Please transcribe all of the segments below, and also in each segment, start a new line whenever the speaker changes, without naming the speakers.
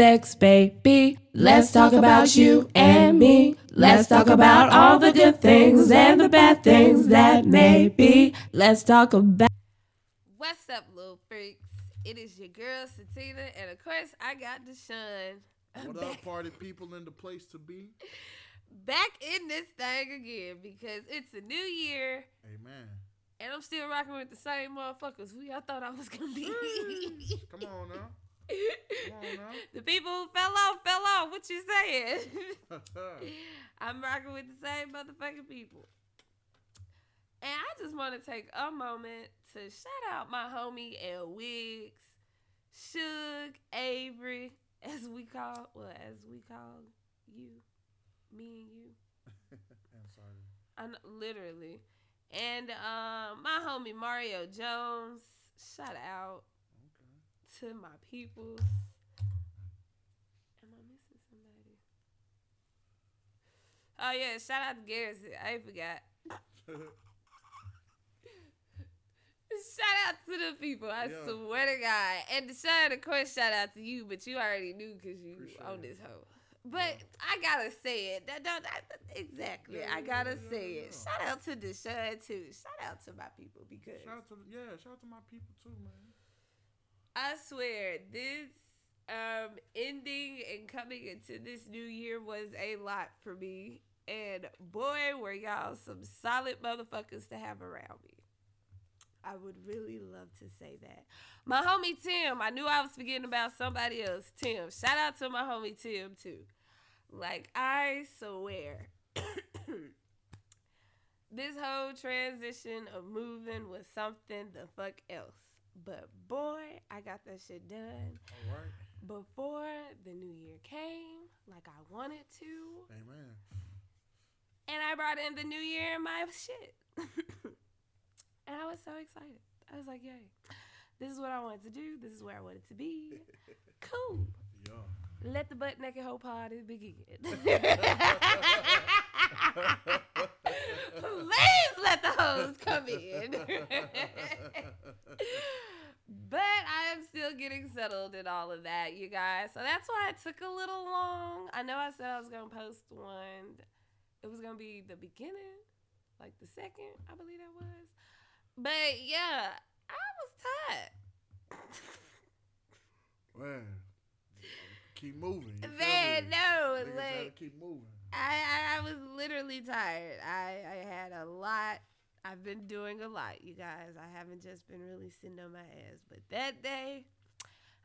sex, baby. Let's talk about you and me. Let's talk about all the good things and the bad things that may be. Let's talk about.
What's up, little freaks? It is your girl Satina, and of course, I got Deshaun.
What up, party people in the place to be?
Back in this thing again because it's a new year,
Amen.
and I'm still rocking with the same motherfuckers who y'all thought I was gonna be.
Come on now. Now.
the people who fell off, fell off. What you saying? I'm rocking with the same motherfucking people. And I just want to take a moment to shout out my homie L Wiggs, Suge, Avery, as we call, well, as we call you, me and you.
I'm sorry.
I kn- literally. And um, my homie Mario Jones, shout out. To my peoples. Am I missing somebody? Oh yeah, shout out to Garrison. I forgot. Shout out to the people. I
Yeah.
swear to God. And Deshaun, of course, shout out to you, but you already knew because you
Appreciate it.
this hoe. But I gotta say it. That, that, that- exactly.
Yeah,
I gotta
yeah,
say it.
yeah.
Shout out to Deshaun too. Shout out to my people because
shout out to yeah, shout out to my people too, man.
I swear, this um ending and coming into this new year was a lot for me. And boy, were y'all some solid motherfuckers to have around me. I would really love to say that. My homie Tim, I knew I was forgetting about somebody else. Tim. Shout out to my homie Tim too. Like I swear. this whole transition of moving was something the fuck else. But boy, I got that shit done
All right.
before the new year came, like I wanted to.
Amen.
And I brought in the new year in my shit. and I was so excited. I was like, yay. This is what I wanted to do. This is where I wanted to be. Cool.
Yeah.
Let the butt naked hoe party begin. Please let the hoes come in. but I am still getting settled and all of that, you guys. So that's why it took a little long. I know I said I was going to post one. It was going to be the beginning, like the second, I believe that was. But yeah, I was tired.
Man. Keep moving. you
Man, no, like
keep moving.
I, I I was literally tired. I I had a lot. I've been doing a lot, you guys. I haven't just been really sitting on my ass, but that day,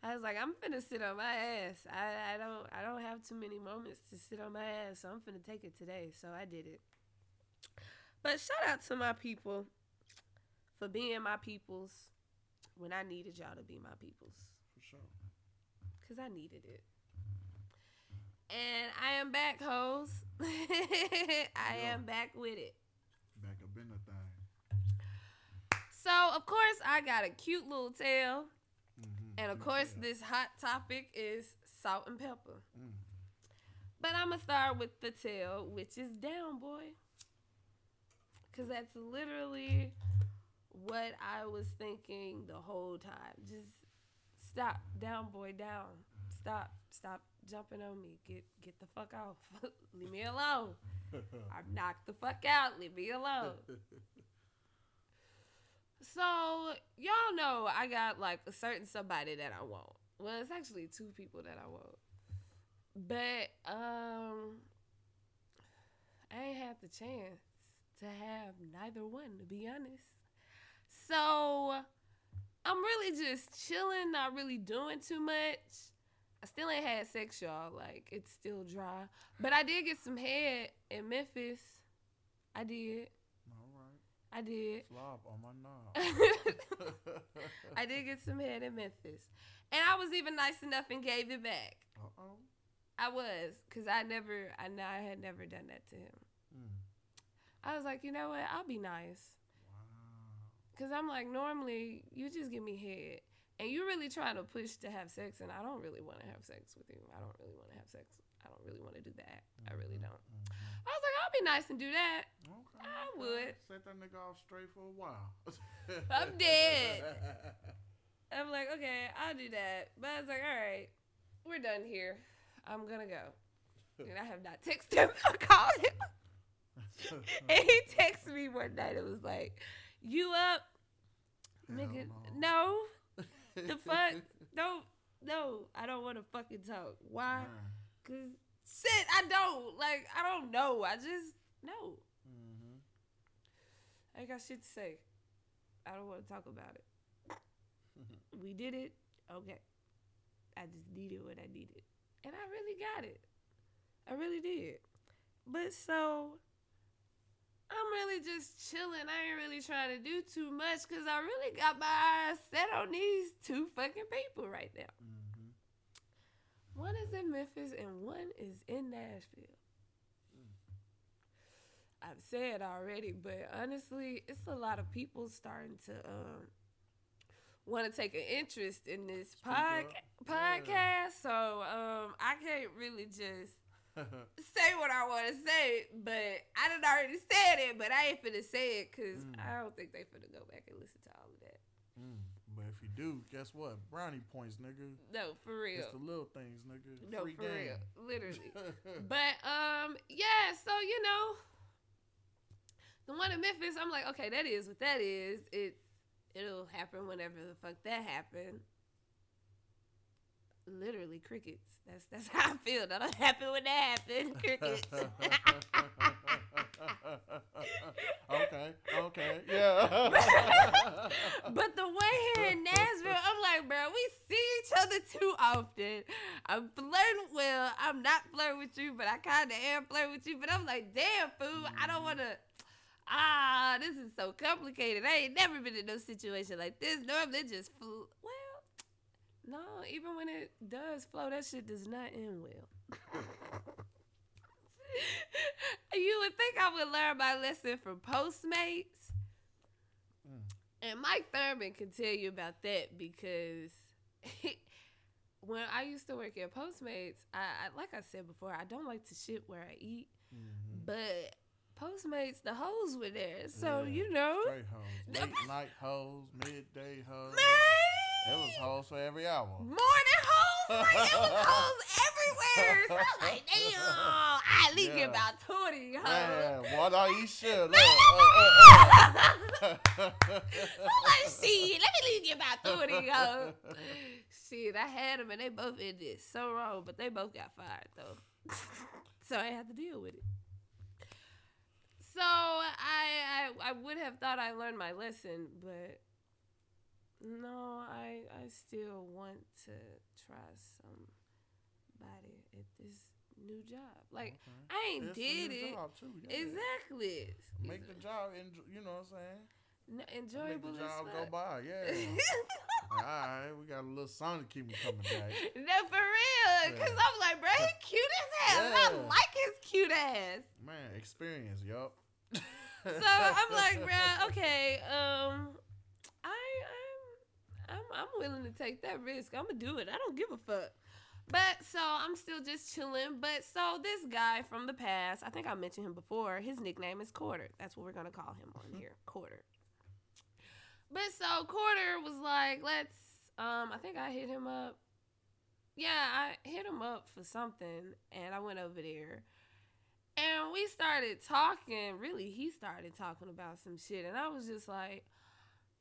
I was like, I'm finna sit on my ass. I, I don't I don't have too many moments to sit on my ass, so I'm finna take it today. So I did it. But shout out to my people for being my peoples when I needed y'all to be my peoples
For sure.
because I needed it. And I am back, hoes. I
Yeah.
am back with it.
Back up in the thing.
So, of course, I got a cute little tail.
Mm-hmm.
And of course, this hot topic is salt and pepper.
Mm.
But I'm going to start with the tail, which is down, boy. Because that's literally what I was thinking the whole time. Just stop, down, boy, down. Stop, stop jumping on me. Get get the fuck off. Leave me alone. I'm knocked the fuck out. Leave me alone. So y'all know I got like a certain somebody that I want. Well, it's actually two people that I want. But um I ain't had the chance to have neither one to be honest. So I'm really just chilling, not really doing too much. I still ain't had sex, y'all. Like it's still dry. But I did get some head in Memphis. I did.
All right.
I did.
Slop on my knob.
I did get some head in Memphis. And I was even nice enough and gave it back.
Uh oh.
I was, because I never, I know I had never done that to him.
Mm.
I was like, you know what? I'll be nice.
Wow.
Because I'm like, normally you just give me head. And you're really trying to push to have sex, and I don't really want to have sex with you. I don't really want to have sex. I don't really want to do that. I really don't.
Mhm.
I was like, I'll be nice and do that.
Okay.
I would.
Set that nigga off straight for a while.
I'm dead. I'm like, okay, I'll do that. But I was like, all right. we're done here. I'm gonna go. And I have not texted him or called him. and he texted me one night. It was like, "You up,
Hell
nigga?
no.
No, the fuck? No, no. I don't want to fucking talk. Why? Cause shit, I don't like. I don't know. I just know.
Mhm.
I got shit to say. I don't want to talk about it. we did it. Okay. I just needed what I needed. And I really got it. I really did. But so I'm really just chilling. I ain't really trying to do too much because I really got my eyes set on these two fucking people right now.
Mhm.
One is in Memphis and one is in Nashville. I've said already, but honestly, it's a lot of people starting to um, want to take an interest in this pod- podcast. So um, I can't really just say what I want to say, but I done already said it, but I ain't finna say it because
Mm.
I don't think they finna go back and listen to all of that.
Mm. But if you do, guess what? Brownie points, nigga.
No, for real.
It's the little things, nigga.
No,
Free
for
game.
real. Literally. But um, yeah. So you know, the one in Memphis, I'm like, okay, that is what that is. It it'll happen whenever the fuck that happened. Literally crickets. That's that's how I feel. That'll happen when that happens. Crickets.
okay, okay, yeah.
but the way here in Nashville, I'm like, bro, we see each other too often. I'm flirting. Well, I'm not flirting with you, but I kind of am flirting with you. But I'm like, damn, fool, I don't want to. Ah, this is so complicated. I ain't never been in no situation like this. Normally, just fl- well, no. Even when it does flow, that shit does not end well. you would think I would learn my lesson from Postmates.
Mm.
And Mike Thurman can tell you about that because when I used to work at Postmates, I, I like I said before, I don't like to shit where I eat,
Mhm.
but Postmates, the hoes were there, so
Yeah,
you know,
Straight hoes. Late night hoes, midday hoes.
man,
It was hoes for every hour.
morning hoes, like it was hoes everywhere. So I'm like, damn, I at least
Yeah.
get about twenty hoes.
Man, what are you shit? Look, uh, uh, uh.
Like, shit, let me at least get about 20 hoes. Shit, I had them and they both ended so wrong, but they both got fired though. so I had to deal with it. So I, I I would have thought I learned my lesson, but no, I I still want to try somebody at this new job. Like
Okay.
I ain't
It's
did it.
too, yeah.
Exactly.
Make the job, enjo- you know what I'm saying?
N-
Make
enjoyable
the
as
job go by, yeah. All right, we got a little song to keep me coming back.
No, for real. Cause
Yeah.
I'm like, bro, he cute as hell. and I like his cute ass.
Man, experience, yup.
So I'm like, bro, okay, um, I'm, I'm, willing to take that risk. I'm gonna do it. I don't give a fuck. But so I'm still just chilling. But so this guy from the past, I think I mentioned him before. His nickname is Quarter. That's what we're gonna call him on here, Quarter. But so Quarter was like, let's. Um, I think I hit him up. Yeah, I hit him up for something, and I went over there. And we started talking. Really, he started talking about some shit. And I was just like,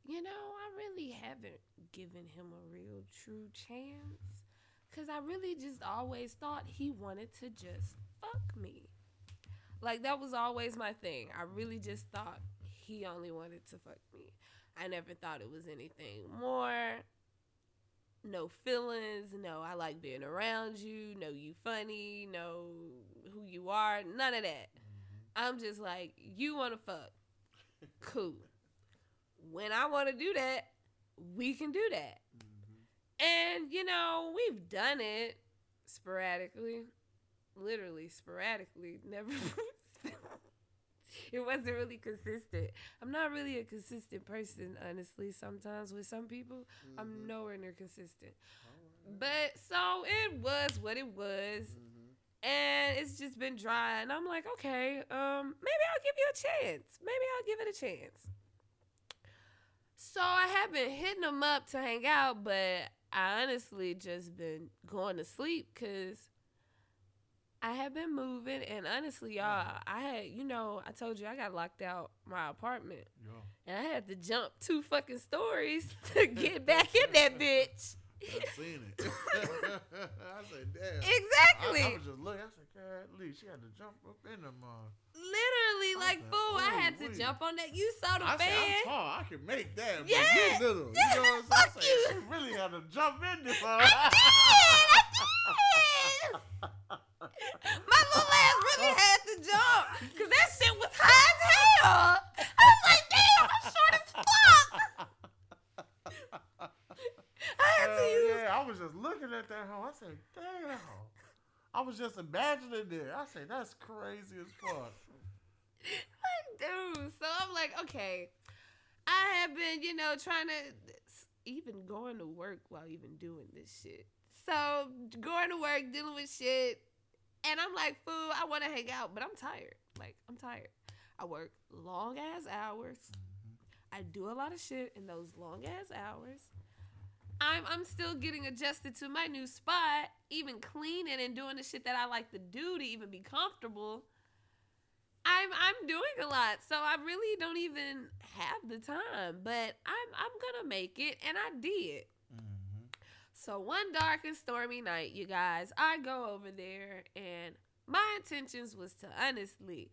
you know, I really haven't given him a real true chance. Because I really just always thought he wanted to just fuck me. Like, that was always my thing. I really just thought he only wanted to fuck me. I never thought it was anything more. No feelings. No, I like being around you. No, you funny. No, who you are. None of that. Mm-hmm. I'm just like, you want to fuck. Cool. When I want to do that, we can do that. Mm-hmm. And, you know, we've done it sporadically. Literally, sporadically. Never. it wasn't really consistent. I'm not really a consistent person, honestly, sometimes with some people. I'm mm-hmm. nowhere near consistent. But so it was what it was. Mm-hmm. And it's just been dry. And I'm like, okay, um, maybe I'll give you a chance. Maybe I'll give it a chance. So I have been hitting them up to hang out, but I honestly just been going to sleep because I have been moving, and honestly, y'all, I had, you know, I told you I got locked out my apartment,
Yo.
and I had to jump two fucking stories to get back in that bitch.
I seen it. I said, damn.
Exactly.
I, I was just looking. I said, God, Lee, she had to jump up in the mug.
Literally,
I
like,
said,
fool, I had to jump on that. You saw the
I said. I'm tall. I can make that.
Yeah.
But you little. You know what I'm saying?
fuck
I said,
you.
She really had to jump in this.
I did. My little ass really had to jump because that shit was high as hell. I was like, damn, I'm short as fuck.
Hell yeah, I was just looking at that hoe. I said, damn. I was just imagining it. I said, that's crazy as fuck.
Dude. So I'm like, okay. I have been, you know, trying to even going to work while even doing this shit. So going to work, dealing with shit, and I'm like, fool, I want to hang out, but I'm tired. Like, I'm tired. I work long ass hours. Mm-hmm. I do a lot of shit in those long ass hours. I'm I'm still getting adjusted to my new spot, even cleaning and doing the shit that I like to do to even be comfortable. I'm I'm doing a lot, so I really don't even have the time, but I'm I'm gonna make it, and I did.
Mm-hmm.
So one dark and stormy night, you guys, I go over there, and my intentions was to honestly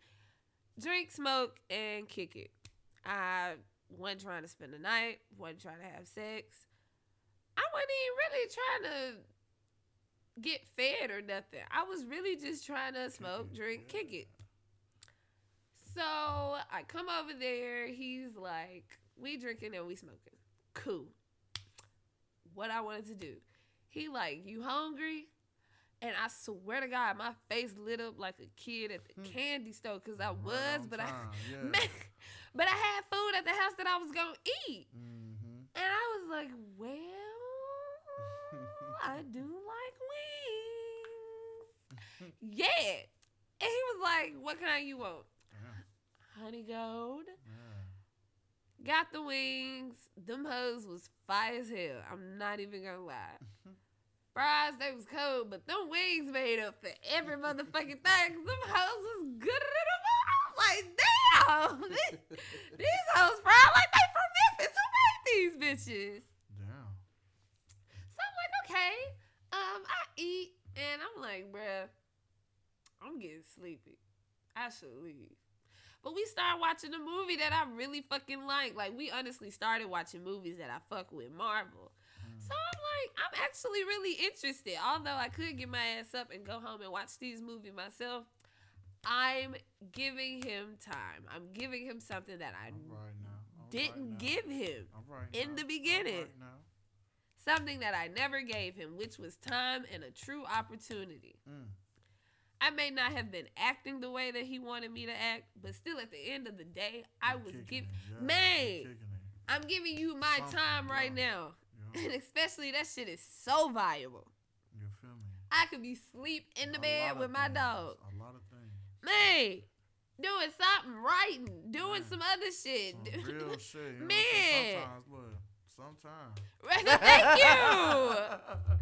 drink, smoke, and kick it. I wasn't trying to spend the night, wasn't trying to have sex. I wasn't even really trying to get fed or nothing. I was really just trying to smoke, drink, kick it. So I come over there. He's like, we drinking and we smoking. Cool. What I wanted to do. He like, you hungry? And I swear to God, my face lit up like a kid at the
Hmm.
candy store because I was, but
time,
I,
yeah.
man, but I had food at the house that I was gonna eat,
Mm-hmm.
and I was like, well, I do like wings. yeah. And he was like, what kind of you want?
Yeah.
Honey gold.
Yeah.
Got the wings. Them hoes was fire as hell. I'm not even gonna lie. Fries, they was cold, but them wings made up for every motherfucking thing. Them hoes was good in the I was like, damn, these, these hoes fry like they from Memphis. Who made these bitches?
Damn.
So I'm like, okay. Um, I eat, and I'm like, bruh, I'm getting sleepy. I should leave. But we started watching a movie that I really fucking like. Like, we honestly started watching movies that I fuck with, Marvel.
Mm.
So I'm like, I'm actually really interested. Although I could get my ass up and go home and watch these movies myself, I'm giving him time. I'm giving him something that I
right now.
Didn't
now.
give him.
Right
in the beginning. Something that I never gave him, which was time and a true opportunity.
Mm.
I may not have been acting the way that he wanted me to act, but still at the end of the day, I was giving
yeah,
Man. I'm giving you my
Something,
time right now. And especially that shit is so valuable.
You feel me?
I could be sleep in the
A
bed with my
things,
dog.
A lot of things.
Man, doing something, writing, doing
Man.
some other shit.
Some real shit. You know,
Man.
Sometimes, look. Sometimes.
Right, Thank you.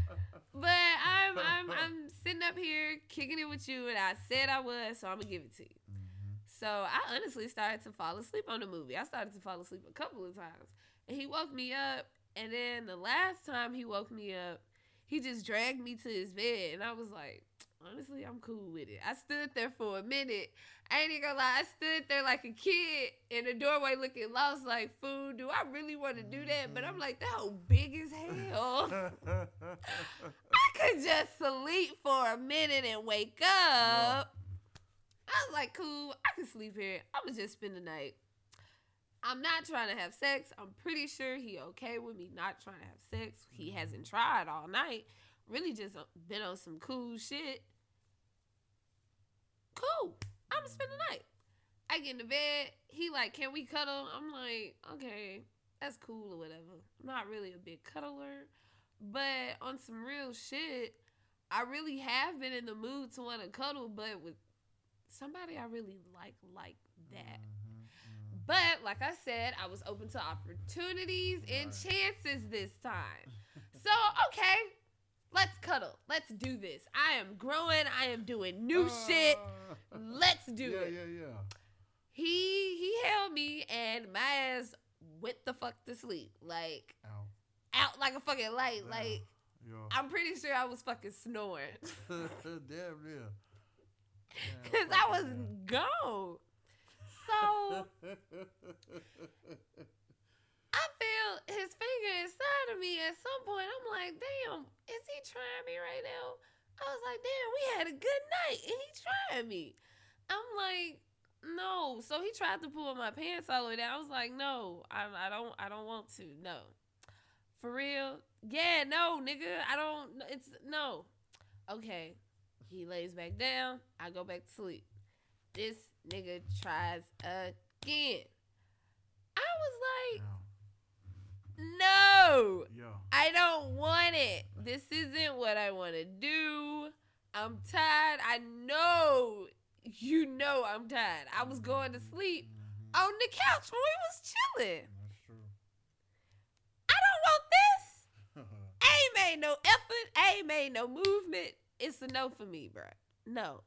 But I'm I'm I'm sitting up here kicking it with you, and I said I was, so I'm gonna give it to you.
Mhm.
So I honestly started to fall asleep on the movie. I started to fall asleep a couple of times, and he woke me up. And then the last time he woke me up, he just dragged me to his bed, and I was like, honestly, I'm cool with it. I stood there for a minute. I ain't even gonna lie. I stood there like a kid in the doorway looking lost, like, food. Do I really want to do that? But I'm like, that whole big as hell. I could just sleep for a minute and wake up. I was like, cool, I can sleep here. I would just spend the night. I'm not trying to have sex. I'm pretty sure he okay with me not trying to have sex. He hasn't tried all night. Really just been on some cool shit. Cool. I'm gonna spend the night. I get in the bed. He like, can we cuddle? I'm like, okay, that's cool or whatever. I'm not really a big cuddler, but on some real shit, I really have been in the mood to want to cuddle, but with somebody I really like, like that.
Mhm, mhm.
But like I said, I was open to opportunities and chances this time. So okay, let's cuddle. Let's do this. I am growing. I am doing new shit.
Uh,
Let's do
yeah,
it.
Yeah, yeah, yeah.
He he held me and my ass went the fuck to sleep. Like
Ow.
out like a fucking light.
Damn.
Like
Yeah.
I'm pretty sure I was fucking snoring.
Damn, yeah.
Cause I was
fucking
gone. So
yeah.
feel his finger inside of me at some point. I'm like, damn, is he trying me right now? I was like, damn, we had a good night and he trying me. I'm like, no. So he tried to pull my pants all the way down. I was like, no, I, I don't I don't want to. No. For real? Yeah, no, nigga. I don't it's no. Okay. He lays back down. I go back to sleep. This nigga tries again. I was like, no,
Yeah.
I don't want it. This isn't what I want to do. I'm tired. I know you know I'm tired. I was going to sleep
Mhm.
on the couch when we was chilling.
That's true.
I don't want this. I ain't made no effort. I ain't made no movement. It's a no for me, bruh. No.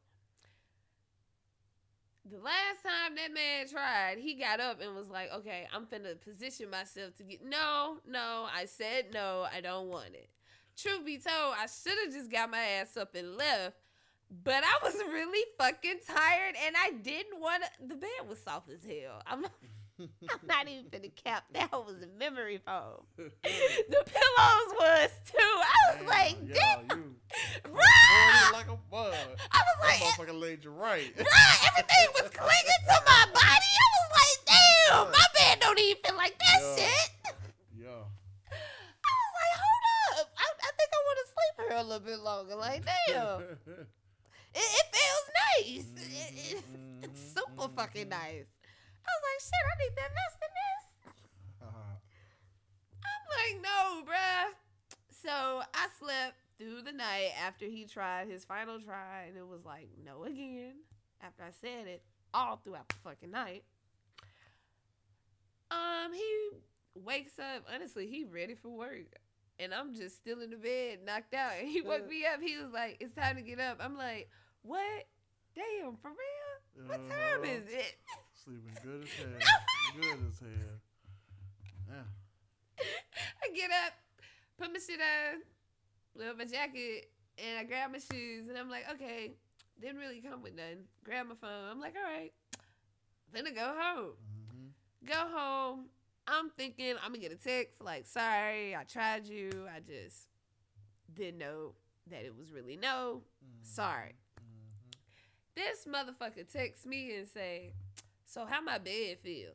The last time that man tried, he got up and was like, okay, I'm finna position myself to get. No, no. I said no. I don't want it. Truth be told, I should have just got my ass up and left. But I was really fucking tired and I didn't want to. The bed was soft as hell. I'm, I'm not even finna cap. That was a memory foam. the pillows was too. I was like, damn,
you
bruh.
like a bug.
I was
That
like,
motherfucker laid you right.
bruh, everything was clinging to my body. I was like, damn, my bed don't even feel like that
Yeah.
shit.
yeah.
I was like, hold up. I, I think I want to sleep here a little bit longer. Like, damn, it, it feels nice. It- it- it's
Mhm,
super
mhm,
fucking nice. I was like, shit, I need to invest in this. I'm like, no, bruh. So I slept through the night after he tried his final try, and it was like, no again. After I said it all throughout the fucking night. Um, he wakes up. Honestly, he ready for work, and I'm just still in the bed, knocked out. And he woke me up. He was like, "It's time to get up." I'm like, "What? Damn, for real? What time
Uh,
is it?"
Sleeping good as hell. good as hell. Yeah.
I get up, put my shit on, with my jacket, and I grab my shoes, and I'm like, okay, didn't really come with none. Grab my phone. I'm like, all right, finna go home.
Mm-hmm.
Go home. I'm thinking I'm gonna get a text like, sorry, I tried you. I just didn't know that it was really no. Sorry.
Mm-hmm.
This motherfucker texts me and say, so how my bed feel?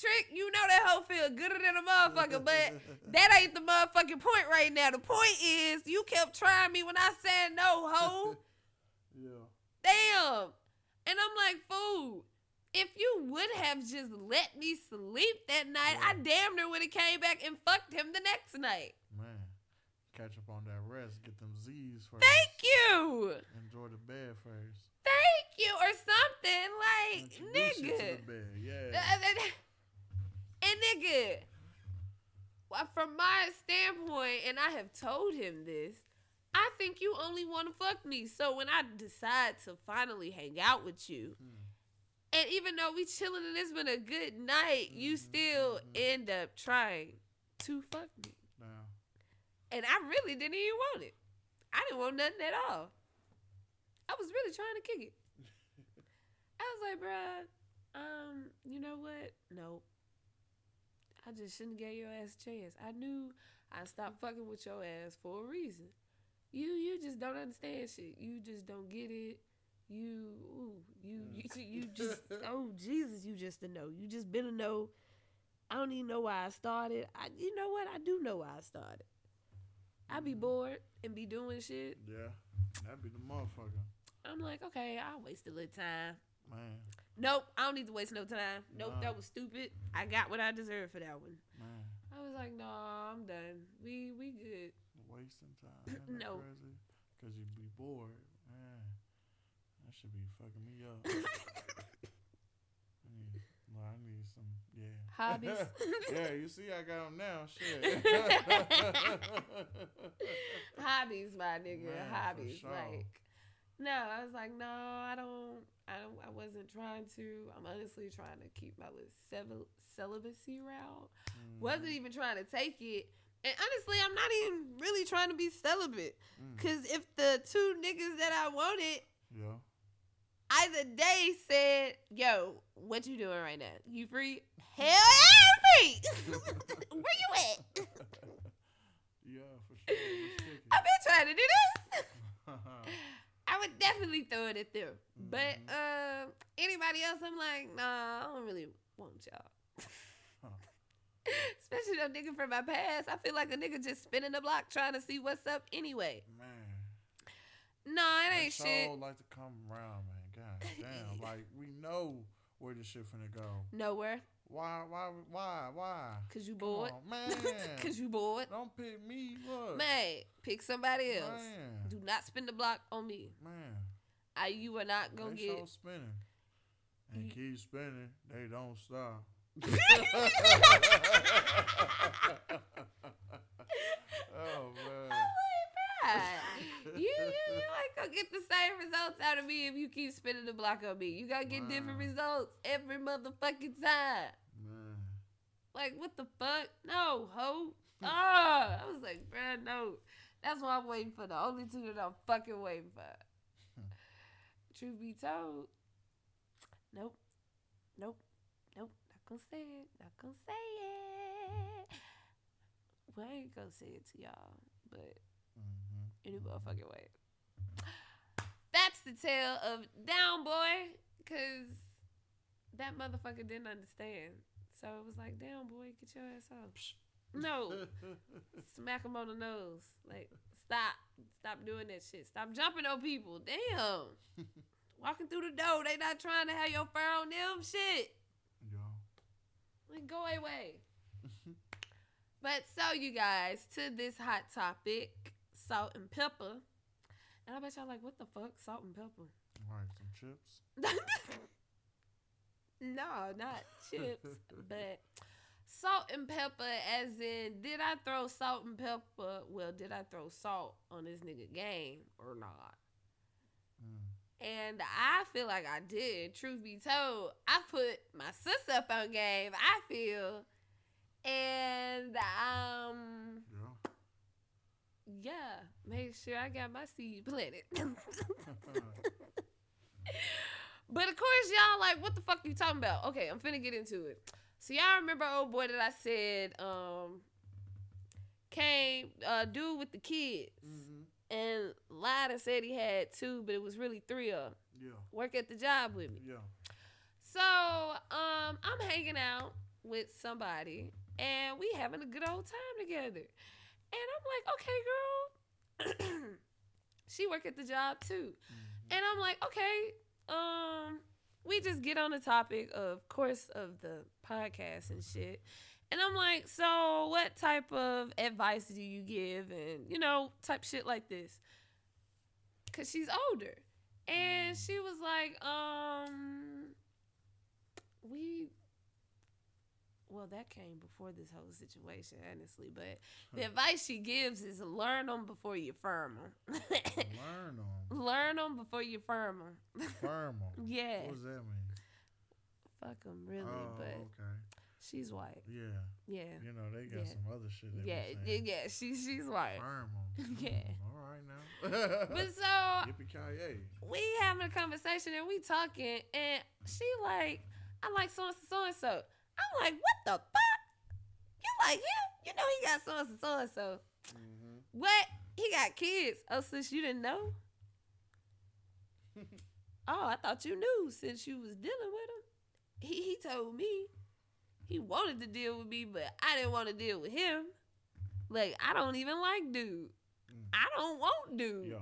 Trick, you know that hoe feel gooder than a motherfucker, but that ain't the motherfucking point right now. The point is you kept trying me when I said no, hoe.
yeah.
Damn. And I'm like, fool, if you would have just let me sleep that night, I damn near would have came back and fucked him the next night.
Man, catch up on that rest. Get them Z's first.
Thank you.
Enjoy the bed first.
Thank you. Or something. Like,
you
nigga.
Yeah.
And nigga, well, from my standpoint, and I have told him this, I think you only want to fuck me. So when I decide to finally hang out with you,
Hmm.
and even though we chilling and it's been a good night, you
Mhm,
still
mhm.
end up trying to fuck me. And I really didn't even want it. I didn't want nothing at all. I was really trying to kick it. I was like, bruh, um, you know what? Nope. I just shouldn't gave your ass a chance. I knew I stopped fucking with your ass for a reason. You you just don't understand shit. You just don't get it. You ooh, you you, you just oh Jesus, you just a no. You just been a no. I don't even know why I started. I you know what? I do know why I started. I be bored and be doing shit.
yeah. That'd be the motherfucker.
I'm like, okay, I'll waste a little time.
Man,
Nope, I don't need to waste no time. Nope,
Nah.
that was stupid. I got what I deserved for that one.
man.
I was like, no, I'm done. We we good.
Wasting time.
No.
Because you'd be bored. Man, that should be fucking me up. I need Well, I need some. Yeah.
Hobbies.
yeah, you see, I got them now. Shit.
hobbies, my nigga.
Man,
hobbies.
sure.
Like, no, I was like, no, I don't. I don't. I wasn't trying to. I'm honestly trying to keep my little cel- celibacy route.
Mm,
Wasn't even trying to take it. And honestly, I'm not even really trying to be celibate.
mm,
Cause if the two niggas that I wanted
Yeah.
either day said, "Yo, what you doing right now? You free? Hell yeah, I'm free. Where you at?
yeah, for sure. Let's kick it.
I've been trying to do this. I would definitely throw it at them. But
Mhm.
um, anybody else, I'm like, nah, I don't really want y'all.
Huh.
Especially them nigga from my past. I feel like a nigga just spinning the block trying to see what's up anyway.
Man.
No, it
that
ain't shit.
like to come around, man. God damn. like, we know where this shit finna go.
Nowhere.
Why, why, why, why?
Cause you bored.
on, man.
Cause you bored.
Don't pick me. Look.
Man, pick somebody else.
Man.
Do not spin the block on me.
Man.
I, you are not gonna
they
get.
show spinning. And
You-
keep spinning. They don't stop. oh man.
You, you, you like gonna get the same results out of me if you keep spinning the block on me. You gotta get different results every motherfucking time. Like what the fuck? No, ho. Ah, I was like, bruh, no. That's why I'm waiting for the only two that I'm fucking waiting for. Truth be told, nope, nope, nope. Not gonna say it. Not gonna say it. Well, I ain't gonna say it to y'all, but
hmm
any motherfucking way. That's the tale of Down Boy, cause that motherfucker didn't understand. So it was like, damn, Boy, get your ass off. No, smack him on the nose. Like, stop, stop doing that shit. Stop jumping on people. Damn. Walking through the door, they not trying to have your fur on them. Shit.
Yo.
Like, go away. but so, you guys, to this hot topic, salt and pepper. And I bet y'all like, what the fuck, salt and pepper?
Right, some chips.
No, not chips, but salt and pepper. As in, did I throw salt and pepper? Well, did I throw salt on this nigga game or not?
Mm.
And I feel like I did. Truth be told, I put my sister up on game. I feel, and um,
Yeah.
yeah, make sure I got my seed planted. But of course, y'all like, what the fuck you talking about? Okay, I'm finna get into it. So y'all remember old boy that I said um came uh dude with the kids
hmm
and lied and said he had two, but it was really three of 'em.
Yeah.
Work at the job with me.
Yeah.
So um I'm hanging out with somebody and we having a good old time together. And I'm like, okay, girl. she work at the job too.
Mhm.
And I'm like, okay, um, we just get on the topic of course of the podcast and shit. And I'm like, so what type of advice do you give and you know, type shit like this? Cause she's older. And she was like, um we well, that came before this whole situation, honestly. But the advice she gives is learn them before you firm them.
Learn them.
Learn them before you firm them.
Firm them.
yeah.
What does that mean?
Fuck them, really.
oh,
but
okay.
she's white.
Yeah.
Yeah.
You know, they got
Yeah.
some other shit. They
Yeah, yeah, yeah. She, she's white.
Firm them.
Yeah.
All right now.
But so
Yippee-ki-yay.
we having a conversation and we talking, and she like, I like so and so so and so. I'm like, what the fuck? You like him? You know he got so and so so and so.
Mm-hmm.
What? He got kids. Oh, since you didn't know? oh, I thought you knew since you was dealing with him. He he told me he wanted to deal with me, but I didn't want to deal with him. Like I don't even like dude.
Mm.
I don't want dude.
Yeah.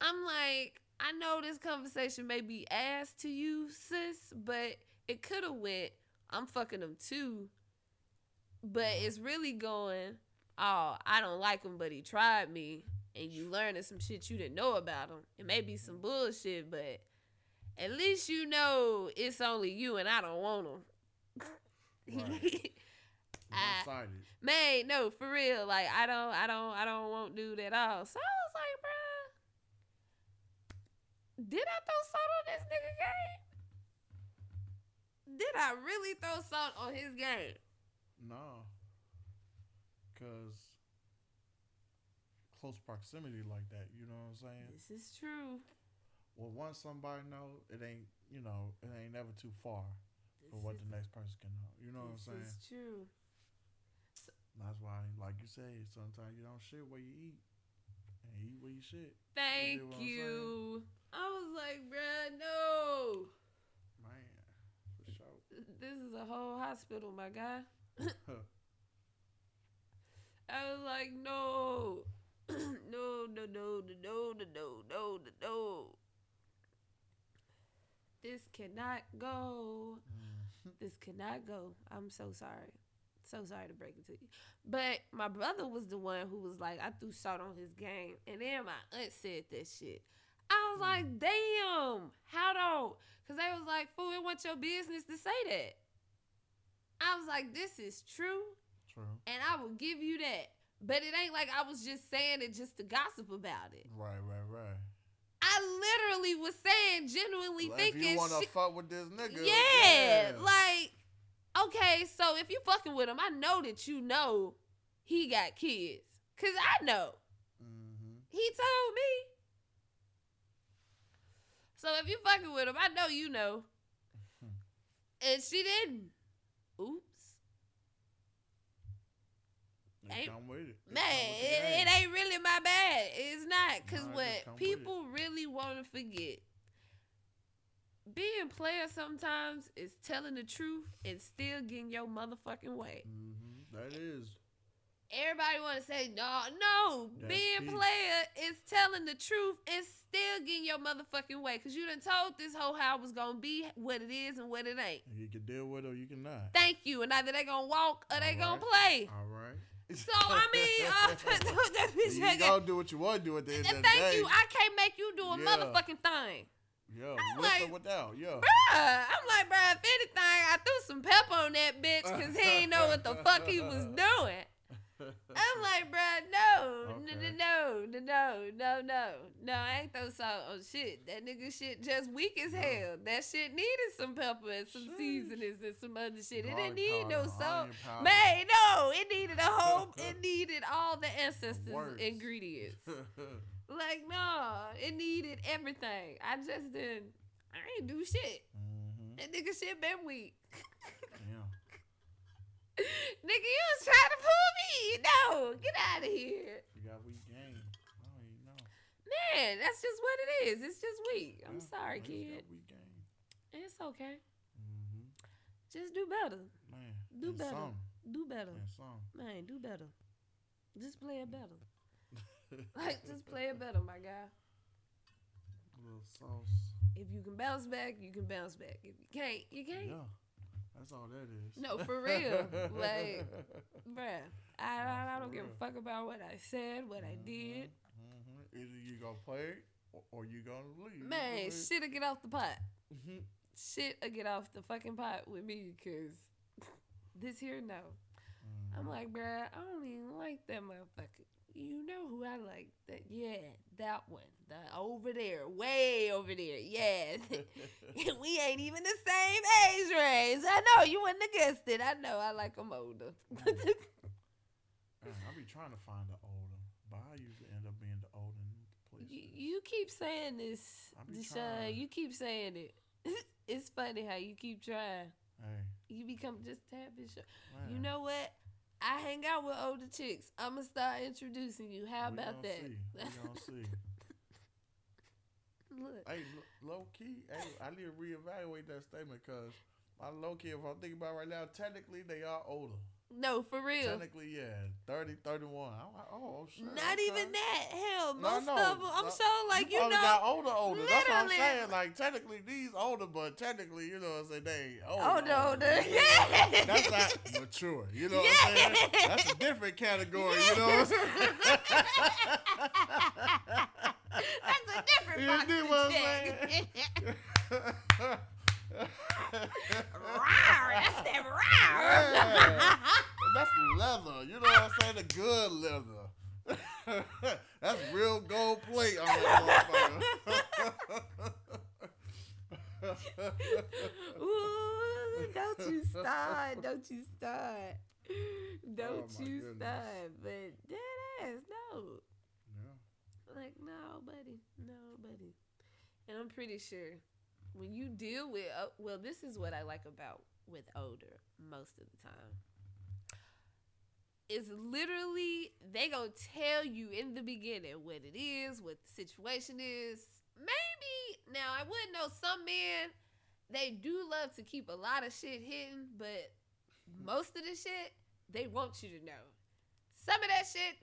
I'm like, I know this conversation may be ass to you, sis, but it could have went. I'm fucking him too, but it's really going. Oh, I don't like him, but he tried me, and you learning some shit you didn't know about him. It may be some bullshit, but At least you know it's only you and I don't want him.
Right.
I-. Man, no, for real. Like I don't, I don't, I don't want dude at all. So I was like, bruh, did I throw salt on this nigga game? Did I really throw salt on his game?
No. Cause close proximity like that, you know what I'm saying?
This is true.
Well, once somebody know, it ain't you know, it ain't never too far for what the next person can know. You know what I'm saying?
this is true.
That's why, like you say, sometimes you don't shit where you eat, and eat where you shit.
Thank
I'm
you. I was like, bruh, no.
Man, for sure.
This is a whole hospital, my guy. I was like, no, no, no, no, no, no, no, no, no, no, no. This cannot go.
Mm.
This cannot go. I'm so sorry. So sorry to break it to you. But my brother was the one who was like, I threw salt on his game. And then my aunt said that shit. I was like, damn, how don't? Because they was like, fool, it wasn't your business to say that. I was like, this is true
True.
and I will give you that. But it ain't like I was just saying it just to gossip about it.
Right, right, right.
I literally was saying, genuinely thinking,
if you want to fuck with this nigga,
yeah, like, okay, so if you fucking with him, I know that you know he got kids, cause I know
hmm
he told me. So if you fucking with him, I know you know, and she didn't. Oops. Ain't-
come with it. It
Man, it, it ain't really my bad. It's not. Because what people really want to forget, being player sometimes is telling the truth and still getting your motherfucking way.
Mhm, That is.
Everybody want to say, no, no.
That's
being
key.
player is telling the truth and still getting your motherfucking way. Because you done told this whole how was going to be what it is and what it ain't.
You can deal with it or you can not.
Thank you. And either they to walk or they gonna play.
All right.
So, I mean, uh, that bitch
you gonna do what you want to do at the end
And
of the
thank
day.
you. I can't make you do a
Yeah.
motherfucking thing.
yeah,
I'm
with
like,
without. Yeah.
Bruh, I'm like, bruh, if anything, I threw some pep on that bitch because he ain't know what the fuck he was doing. I'm like, bruh, no,
Okay.
no, no, no, no, no, no, I ain't throw salt on shit. That nigga shit just weak as hell. That shit needed some pepper and some
Sheesh.
seasonings and some other shit. It didn't need no salt. Man, no, it needed a whole, it needed all the ancestors'
works.
ingredients. Like, no, it needed everything. I just didn't. I ain't do shit.
Mhm.
That nigga shit been weak. You was trying to fool me. No, get out of here.
You got weak game. I don't even know.
Man, that's just what it is. It's just weak. I'm
Yeah,
sorry, kid.
got weak game.
It's okay.
Mm-hmm.
Just do better.
Man.
Do better.
Some.
Do better.
And some.
Man, do better. Just play it better. Like, just play it better, my guy.
little sauce.
If you can bounce back, you can bounce back. If you can't, you can't.
Yeah. That's all that is.
No, for real. Like, Bruh, I, I, I don't give
real.
a fuck about what I said, what I did.
hmm Either you gonna play it or, or you gonna leave.
Man, shit'll get off the pot.
Mhm.
Shit'll get off the fucking pot with me, cause this here, no. I'm
Mhm.
like, bruh, I don't even like that motherfucker. You know who I like? That yeah, that one. The over there, way over there. Yeah. we ain't even the same age range. I know you wouldn't have guessed it. I know I like them older. Mm-hmm.
Man, I be trying to find the older, but I usually end up being the older in
you, you keep saying this, Deshaun.
trying.
You keep saying it. it's funny how you keep trying.
Hey,
You become just bit You know what? I hang out with older chicks. I'ma start introducing you. How
we
about that?
See. We gonna see.
Look.
hey, lo- low key, hey, I need to reevaluate that statement because my low key, if I'm thinking about it right now, technically they are older.
No, for real.
Technically, yeah, 30, 31. I'm like, oh, oh, shit.
Not
okay.
even that. Hell, most
no,
of them. I'm
no.
sure, like you,
probably
know.
got older, older. That's what I'm saying. Like technically, these older, but technically, you know, what I'm saying they older.
Older, older.
Yeah. That's not mature. You know what I'm saying? That's a different category. You know what I'm saying?
That's a different
You dig what I'm
check. Rawr, that's that rawr.
Yeah. That's leather. You know what I'm saying? The good leather. That's real gold plate on that motherfucker.
Ooh, don't you start. Don't you start. Oh don't
Oh,
you
goodness.
start. But dead ass, no.
yeah.
Like, no, buddy. No, buddy. And I'm pretty sure when you deal with, uh, well, this is what I like about with older most of the time. Is literally they gonna tell you in the beginning what it is, what the situation is. Maybe now I wouldn't know some men they do love to keep a lot of shit hidden, but most of the shit they want you to know. Some of that shit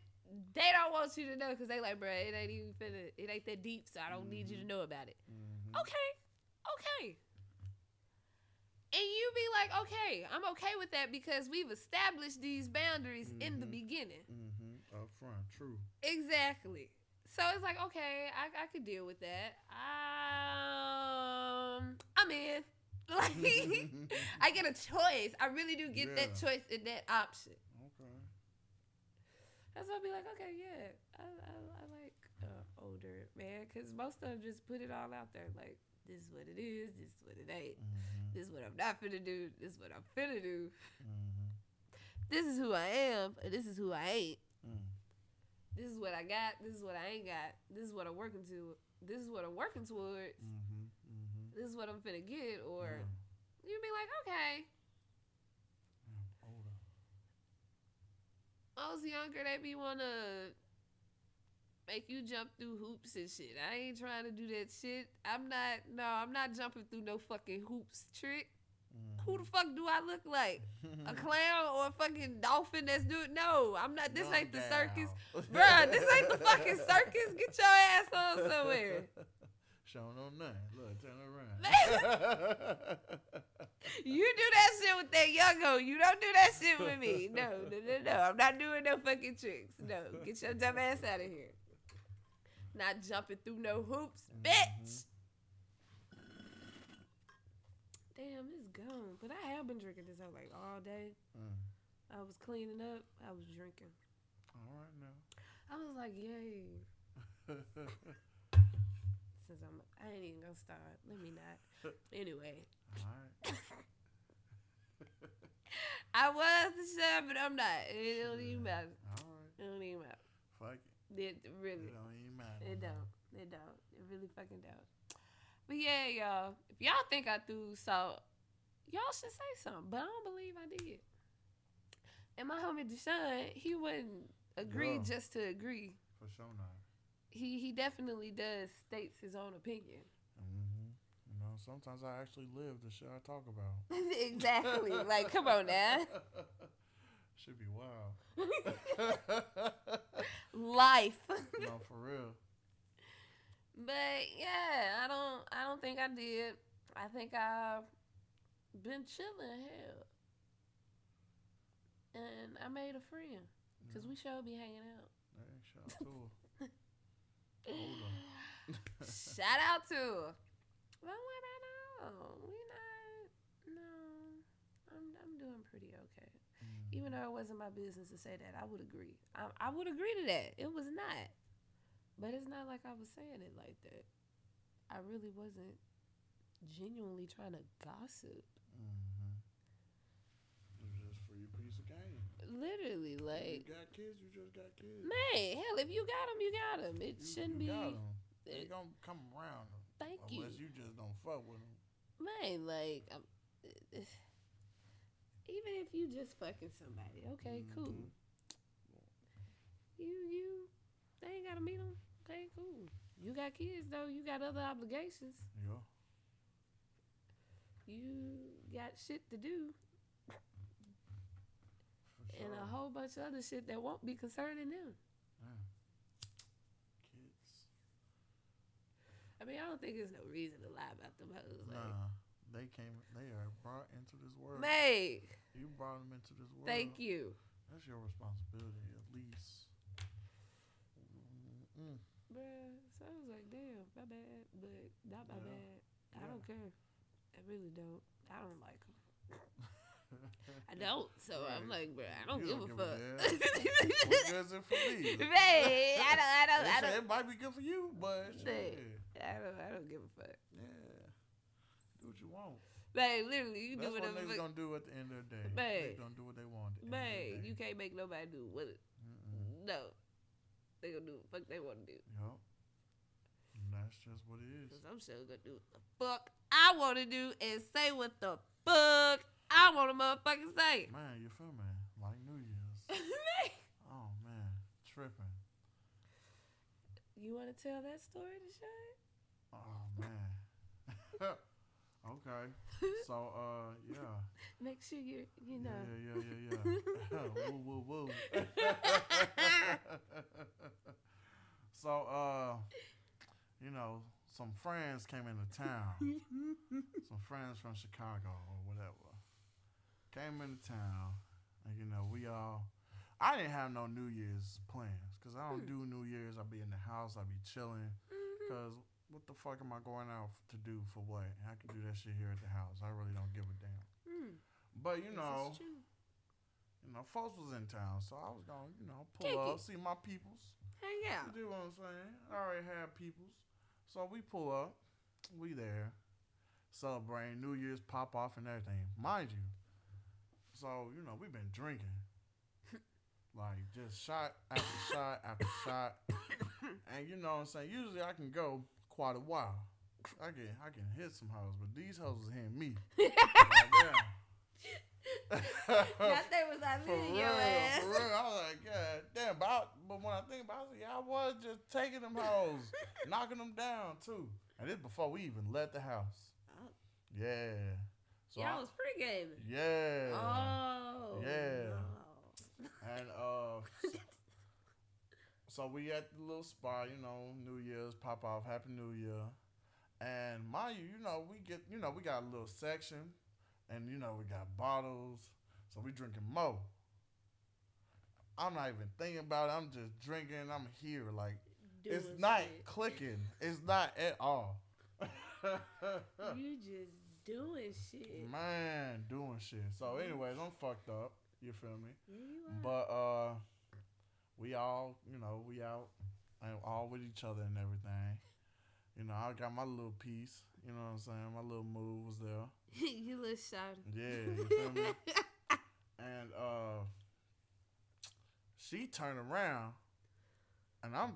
they don't want you to know because they like, bruh, it ain't even finna, it ain't that deep, so I don't need you to know about it.
Mhm.
Okay, okay. And you be like, okay, I'm okay with that because we've established these boundaries in the
Mhm.
beginning.
Mm-hmm. Up front, true.
Exactly. So it's like, okay, I, I could deal with that. Um, I'm in. Like, I get a choice. I really do get that choice and that option.
Okay.
That's why I'll be like, okay, yeah, I, I, I like uh, older man because most of them just put it all out there. Like, this is what it is. This is what it ain't.
Mm-hmm.
This is what I'm not finna do. This is what I'm finna do.
Mm-hmm.
This is who I am. And this is who I ain't.
Mm.
This is what I got. This is what I ain't got. This is what I'm working to. This is what I'm working towards.
Mm-hmm. Mm-hmm.
This is what I'm finna get. Or
yeah.
you'd be like, okay. I was younger, they be wanna make you jump through hoops and shit. I ain't trying to do that shit. I'm not. No, I'm not jumping through no fucking hoops trick. Who the fuck do I look like?
Mm-hmm.
A clown or a fucking dolphin that's doing? No, I'm not. This ain't the circus, Bruh, This ain't the fucking circus. Get your ass on somewhere.
Showing on none. Look, turn around.
You do that shit with that youngo. You don't do that shit with me. No, no, no, no. I'm not doing no fucking tricks. No, get your dumb ass out of here. Not jumping through no hoops, bitch. Damn, it's gone. But I have been drinking this whole like all day.
Mm.
I was cleaning up. I was drinking.
All right now.
I was like, yay. Since I'm, I ain't even gonna start. Let me not. Anyway,
All right.
I was the chef, but I'm not. It don't even matter.
All right.
It don't even matter.
Fuck it.
It really.
It don't even matter.
It don't. It don't. It really fucking don't. But yeah, y'all. If y'all think I threw salt, y'all should say something. But I don't believe I did. And my homie Deshaun, he wouldn't agree
Yeah.
just to agree.
For sure not.
He he definitely does states his own opinion.
Mm-hmm. You know, sometimes I actually live the shit I talk about.
exactly. like, come on now.
Should be wild.
Life.
no, for real.
But yeah, I don't I don't think I did. I think I've been chilling hell. And I made a friend. Cause we should be hanging out.
Hey, shout out to her. Hold on.
Shout out to her. But what I know, we not. No, I'm I'm doing pretty okay. Even though it wasn't my business to say that, I would agree. I I would agree to that. It was not. But it's not like I was saying it like that. I really wasn't genuinely trying to gossip.
Mm-hmm. It's just for your piece of game.
Literally, like you
got kids, you just got kids.
man, hell, if you got them, you got them. It
You-
shouldn't
you
be.
got 'em. They
it-
gonna come around
Thank you.
unless you just don't fuck with them.
man, like, I'm, even if you just fucking somebody, okay, cool.
Mhm.
You you, they ain't gotta meet them. Okay, cool. You got kids though. You got other obligations.
Yeah.
You got shit to do,
For
and a whole bunch of other shit that won't be concerning them.
Yeah. Kids.
I mean, I don't think there's no reason to lie about them hoes. Like,
Nah, they came. They are brought into this world.
May,
You brought them into this world.
thank you,
That's your responsibility, at least. Mm-mm.
bruh. So I was like, damn, my bad, but not my
Yeah.
bad. I
Yeah.
don't care. I really don't. I don't like them. I don't. So I'm like, bro, I don't give
don't
a
give a
fuck.
damn. what good is it for me?
Hey, I don't. I don't. I don't.
it might be good for you, but
Hey.
shit.
I don't. I don't give a fuck.
Yeah. Do what you want.
Man, literally, you
That's
do
what
whatever.
niggas gonna do at the end of the day.
Man.
They gonna do what they want. the of the
you can't make nobody do what. It,
Mm-mm.
no, they gonna do what the fuck they want to do.
Yup. That's just what it is.
Cause I'm sure gonna do what the fuck I want to do and say what the fuck I want to motherfucking say.
Man, you feel me? Like New Year's. Oh man, tripping.
you want to tell that story to Shay?
Oh man. okay. So uh yeah.
Make sure you you know.
Yeah, yeah, yeah, yeah, yeah. woo, woo, woo. so, uh, you know, some friends came into town. some friends from Chicago or whatever came into town, and you know, we all. I didn't have no New Year's plans because I don't do New Year's. I be in the house. I be chilling. Cause what the fuck am I going out to do for what? I can do that shit here at the house. I really don't give a damn.
Mm,
But you
this
know, you know, folks was in town, so I was gonna, you know, pull up,
it.
see my peoples.
Hang out.
You do what I'm saying? I already have peoples, so we pull up, we there, celebrating New Year's pop off and everything, mind you. So you know, we've been drinking, like just shot after shot after shot, and you know what I'm saying. Usually I can go quite a while. I can I can hit some hoes, but these hoes was hitting me. Goddamn.
That was
For real,
your ass.
for real. I was like, God damn. But, I, but when I think about it, yeah, I was just taking them hoes, knocking them down too. And this before we even left the house.
Oh.
Yeah. So
Y'all
I-
was pre-gaming.
yeah.
Oh.
Yeah.
no.
And uh, so we at the little spot, you know, New Year's pop off, Happy New Year, and mind you, you know, we get, you know, we got a little section, and you know, we got bottles, so we drinking mo. I'm not even thinking about it. I'm just drinking. I'm here, like it's
Doing
not
shit.
clicking. It's not at all.
You just doing shit.
Man, doing shit. So, anyways, I'm fucked up. You feel me?
Yeah, you are.
But uh, we all, you know, we out and all with each other and everything. You know, I got my little piece. You know what I'm saying? My little move was there.
you little shot.
Yeah, you feel me? And uh, she turned around, and I'm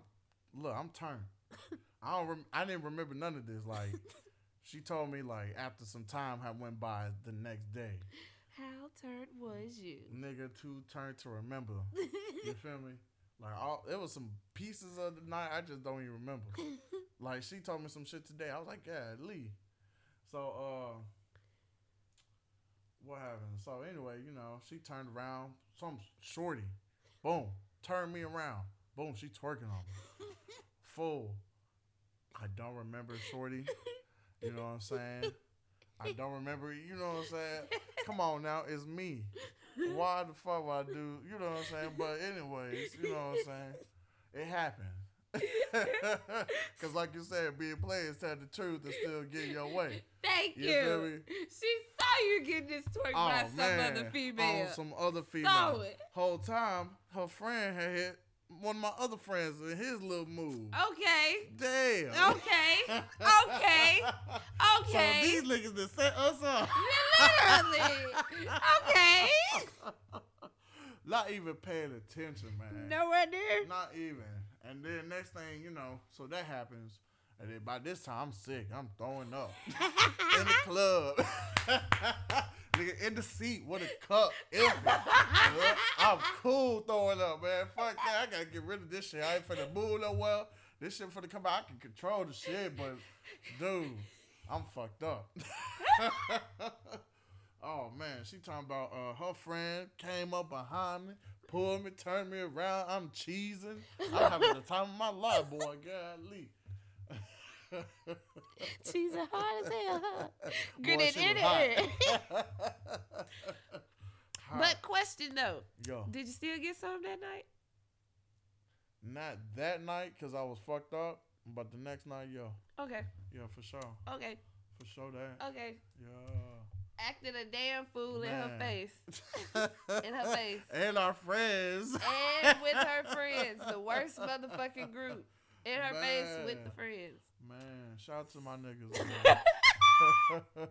look, I'm turned. I don't. Rem- I didn't remember none of this. Like, she told me like after some time had went by the next day.
How turned was you?
Nigga, too turned to remember. You feel me? Like all it was some pieces of the night I just don't even remember. like she told me some shit today. I was like, yeah, Lee. So uh what happened? So anyway, you know, she turned around, some shorty, boom, turned me around. Boom, she twerking on me. Full. I don't remember shorty. You know what I'm saying? I don't remember, you know what I'm saying? Come on now, it's me. Why the fuck would I do, you know what I'm saying? But anyways, you know what I'm saying? It happened. Cause like you said, being players tell the truth and still get your way.
Thank
You
you. She saw you getting this twerk by
Oh
some
man,
other female.
on some other female.
Saw it.
Whole time, her friend had hit one of my other friends in his little move.
Okay.
Damn.
Okay. Okay. Okay.
So these niggas that set us up.
Literally. Okay.
Not even paying attention, man.
Nowhere near.
Not even. And then next thing you know, so that happens. And then by this time I'm sick. I'm throwing up. in the club. Nigga in the seat with a cup. Empty. I'm cool throwing up, man. Fuck that. I gotta get rid of this shit. I ain't finna move no well. This shit finna come out. I can control the shit, but dude, I'm fucked up. oh man, she talking about uh, her friend came up behind me, pulled me, turned me around. I'm cheesing. I'm having the time of my life, boy. Golly.
She's a hard as hell, huh?
Boy,
Get it in it.
hot. Hot.
But question though,
yo,
did you still get some that night?
not that night because I was fucked up, but the next night, yo,
Okay.
yeah, for sure,
Okay.
For sure that.
Okay.
Yeah.
Acting a damn fool in her face. In her face.
And our friends.
And with her friends. The worst motherfucking group. In her face with the friends.
Man, shout out to my niggas.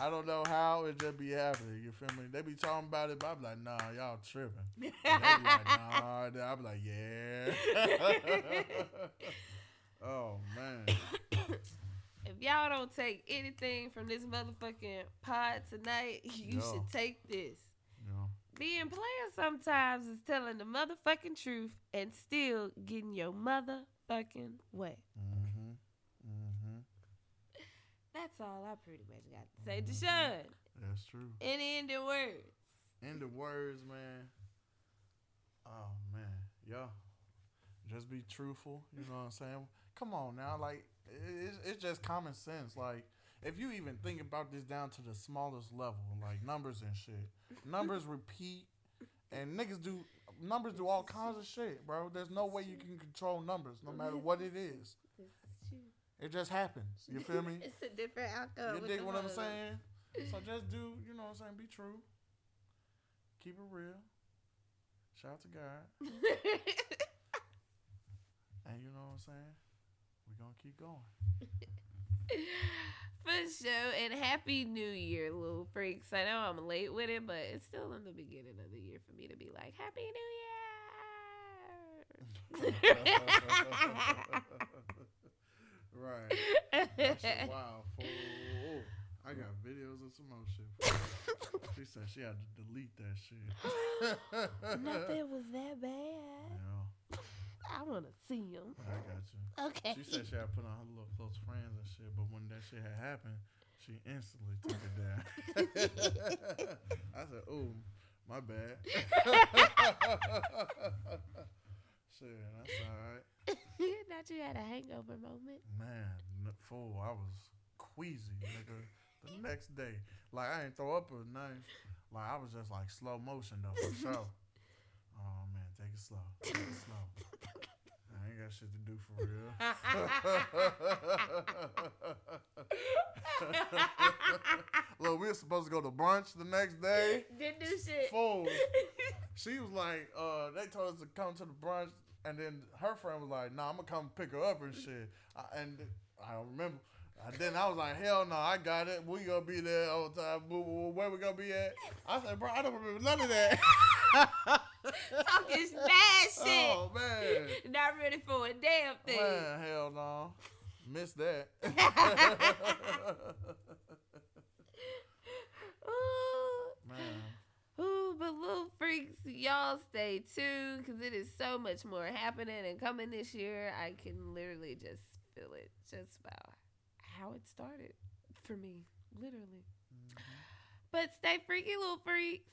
I don't know how it just be happening. You feel me? They be talking about it, but I be like, nah, y'all tripping. They be like, nah. Then I be like, yeah. oh man.
If y'all don't take anything from this motherfucking pod tonight, you
No.
should take this.
You know,
Being player sometimes is telling the motherfucking truth and still getting your motherfucking way.
mm-hmm. Mm-hmm.
That's all I pretty much got to say. Deshaun,
That's true.
any ending words?
In the words, man. Oh man, yeah. Just be truthful. You know what I'm saying? Come on now, like it's, it's just common sense. Like if you even think about this down to the smallest level, like numbers and shit, numbers repeat, and niggas do numbers do all kinds of shit, bro. There's no way you can control numbers, no matter what it is. It just happens. You feel me?
It's a different outcome.
You dig what I'm saying? So just do, you know what I'm saying? Be true. Keep it real. Shout out to God. And you know what I'm saying? We're going to keep going.
For sure. And happy new year, little freaks. I know I'm late with it, but it's still in the beginning of the year for me to be like, Happy New Year.
right. Fool. I got videos of some more shit. She said she had to delete that shit.
Nothing was that bad.
Yeah,
I want to see him.
I got you.
Okay.
She said she had put on her little close friends and shit, but when that shit had happened, she instantly took it down. I said, "Ooh, my bad." shit, that's all right.
Not you had a hangover moment.
Man, n- fool, I was queasy, nigga. The next day, like I ain't throw up or nothing. Like I was just like slow motion though, for sure. Oh man, take it slow, take it slow. I ain't got shit to do for real. Look, we were supposed to go to brunch the next day.
Didn't do shit.
Fool. She was like, uh, they told us to come to the brunch, and then her friend was like, nah, I'm gonna come pick her up and shit. I, and I don't remember. And then I was like, hell no, I got it. We gonna be there all the time. Where we gonna be at? I said, bro, I don't remember none of that.
Talking mad oh, shit.
oh man,
Not ready for a damn thing.
man, hell no, missed that.
Ooh.
man,
Ooh, but little freaks, y'all stay tuned because it is so much more happening and coming this year. I can literally just feel it just about how it started for me, literally. Mm-hmm. But stay freaky, little freaks.